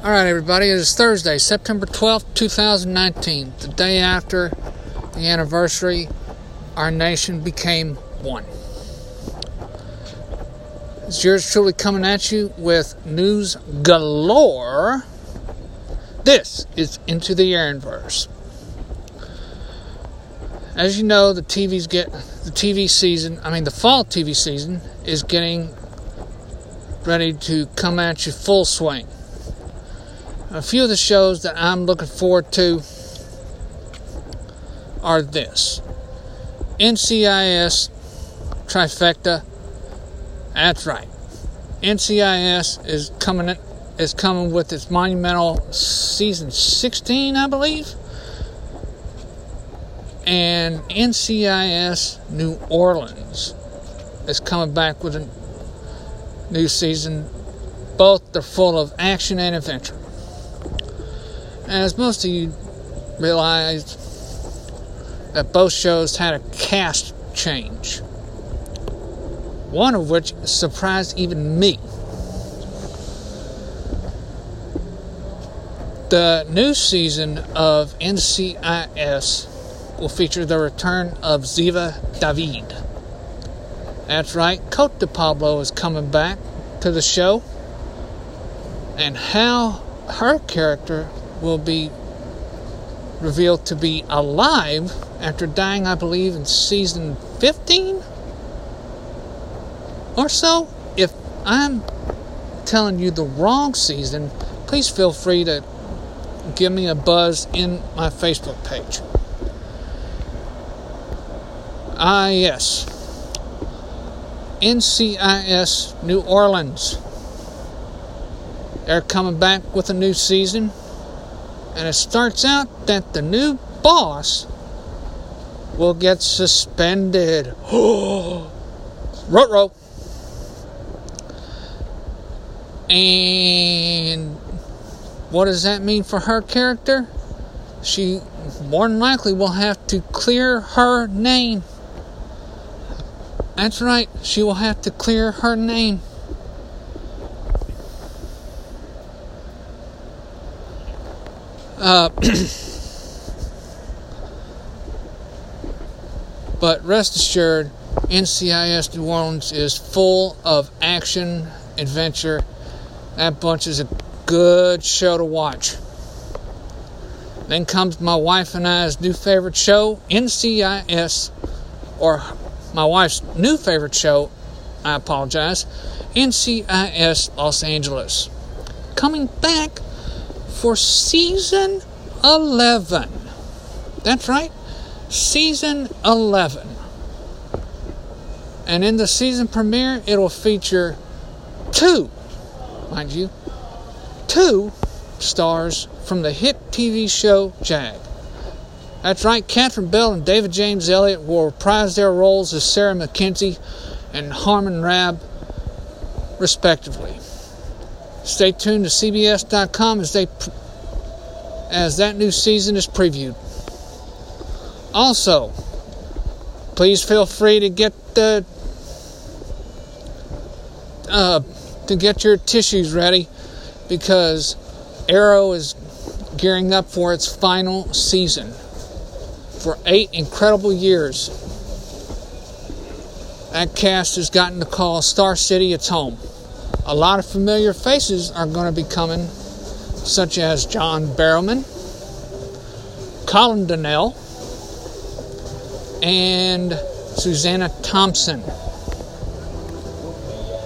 All right, everybody, it is Thursday, September 12th, 2019, the day after the anniversary our nation became one. It's yours truly coming at you with news galore. This is Into the Aaronverse. As you know, the TV's get the TV season, I mean the fall TV season is getting ready to come at you full swing a few of the shows that I'm looking forward to are this NCIS trifecta. That's right. NCIS is coming is coming with its monumental season 16, I believe. And NCIS New Orleans is coming back with a new season. Both are full of action and adventure. As most of you realize, that both shows had a cast change, one of which surprised even me. The new season of NCIS will feature the return of Ziva David. That's right, Cote de Pablo is coming back to the show, and how her character will be revealed to be alive after dying, I believe, in season 15 or so. If I'm telling you the wrong season, please feel free to give me a buzz in my Facebook page. Ah, yes. NCIS New Orleans. They're coming back with a new season and it starts out that the new boss will get suspended. Oh, row. And what does that mean for her character? She more than likely will have to clear her name. That's right, she will have to clear her name. Uh, but rest assured, NCIS New Orleans is full of action, adventure. That bunch is a good show to watch. Then comes my wife and I's new favorite show, NCIS, or my wife's new favorite show, I apologize, NCIS Los Angeles. Coming back for season 11. That's right, season 11. And in the season premiere, it'll feature two, mind you, two stars from the hit TV show Jag. That's right, Catherine Bell and David James Elliott will reprise their roles as Sarah MacKenzie and Harmon Rabb, respectively. Stay tuned to CBS.com as they as that new season is previewed. Also, please feel free to get the uh, to get your tissues ready because Arrow is gearing up for its final season. For eight incredible years, that cast has gotten to call Star City its home a lot of familiar faces are going to be coming, such as John Barrowman, Colin Donnell, and Susanna Thompson.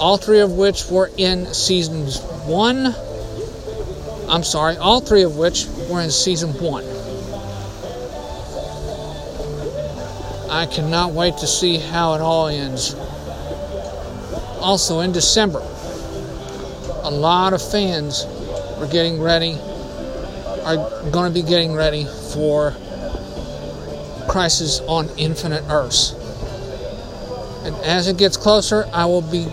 All three of which were in seasons one. I'm sorry, all three of which were in season one. I cannot wait to see how it all ends. Also, in December, a lot of fans are getting ready, are going to be getting ready for Crisis on Infinite Earths. And as it gets closer, I will be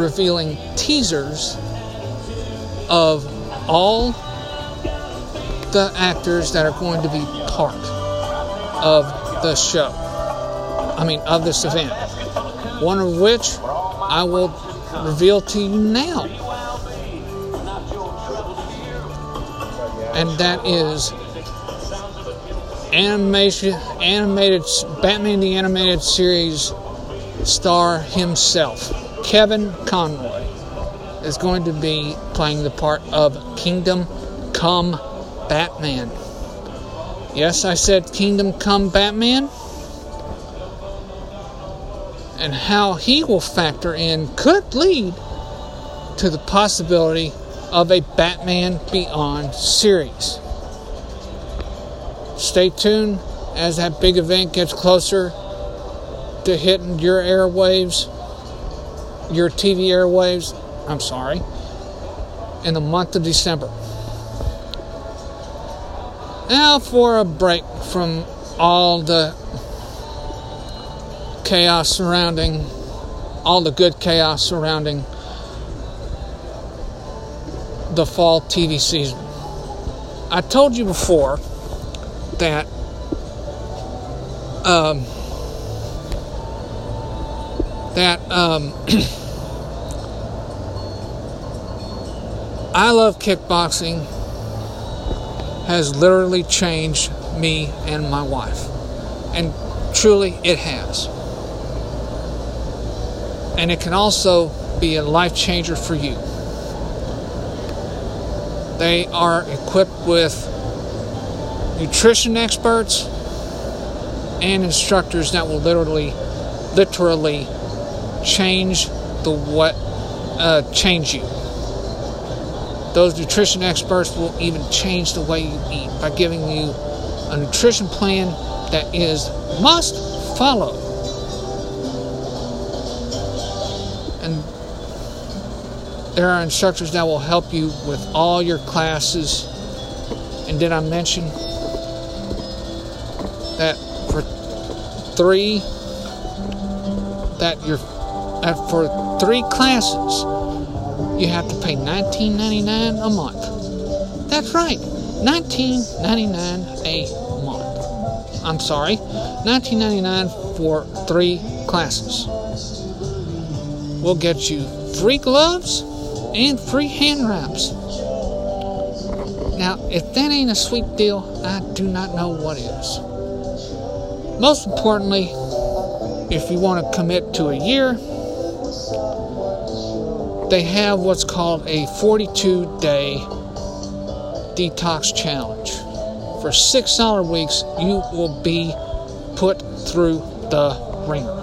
revealing teasers of all the actors that are going to be part of the show. I mean, of this event. One of which I will reveal to you now. and that is animation, animated Batman the Animated Series star himself, Kevin Conroy, is going to be playing the part of Kingdom Come Batman. Yes, I said Kingdom Come Batman. And how he will factor in could lead to the possibility of a Batman Beyond series. Stay tuned as that big event gets closer to hitting your airwaves, your TV airwaves, I'm sorry, in the month of December. Now for a break from all the chaos surrounding, all the good chaos surrounding the fall TV season. I told you before that um, that um, I love kickboxing has literally changed me and my wife. And truly it has. And it can also be a life changer for you. They are equipped with nutrition experts and instructors that will literally literally change the what uh, change you those nutrition experts will even change the way you eat by giving you a nutrition plan that is must follow there are instructors that will help you with all your classes and did i mention that for three that you're that for three classes you have to pay $19.99 a month. That's right, $19.99 a month. I'm sorry, $19.99 for three classes. We'll get you free gloves and free hand wraps. Now, if that ain't a sweet deal, I do not know what is. Most importantly, if you want to commit to a year, they have what's called a 42 day detox challenge. For six solid weeks, you will be put through the wringer.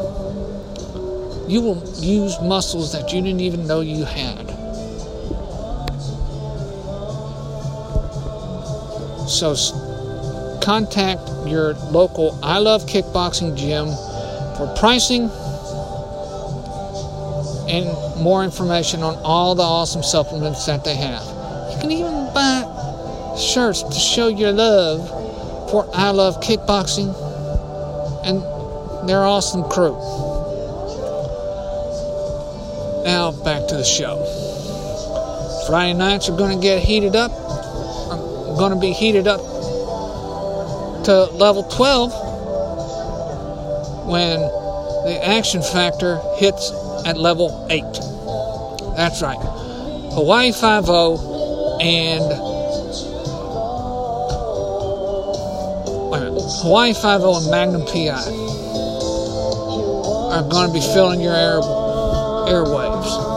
You will use muscles that you didn't even know you had. So contact your local I Love Kickboxing gym for pricing and more information on all the awesome supplements that they have. You can even buy shirts to show your love for I Love Kickboxing and their awesome crew. Now back to the show. Friday nights are going to get heated up. Going to be heated up to level 12 when the action factor hits at level 8. That's right. Hawaii 5 and Hawaii 5 and Magnum PI are going to be filling your air airwaves.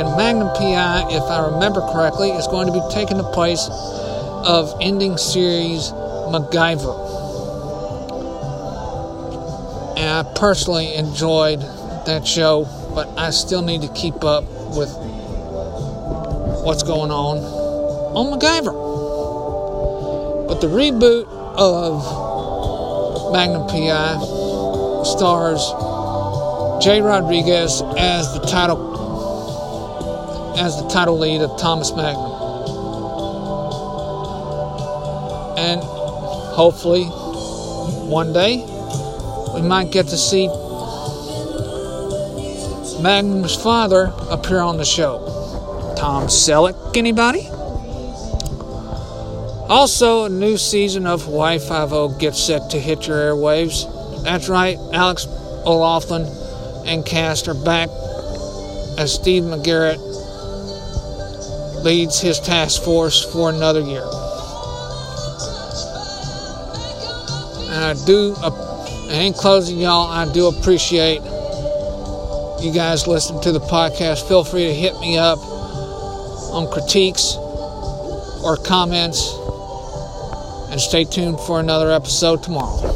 And Magnum PI, if I remember correctly, is going to be taking the place of ending series MacGyver. And I personally enjoyed that show, but I still need to keep up with what's going on on MacGyver. But the reboot of Magnum PI stars Jay Rodriguez as the title as the title lead of Thomas Magnum. And hopefully one day we might get to see Magnum's father appear on the show. Tom Selleck, anybody? Also, a new season of Hawaii 5 gets set to hit your airwaves. That's right, Alex O'Loughlin and cast are back as Steve McGarrett leads his task force for another year. And I do, and in closing, y'all, I do appreciate you guys listening to the podcast. Feel free to hit me up on critiques or comments. And stay tuned for another episode tomorrow.